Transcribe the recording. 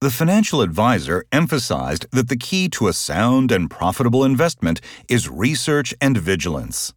The financial advisor emphasized that the key to a sound and profitable investment is research and vigilance.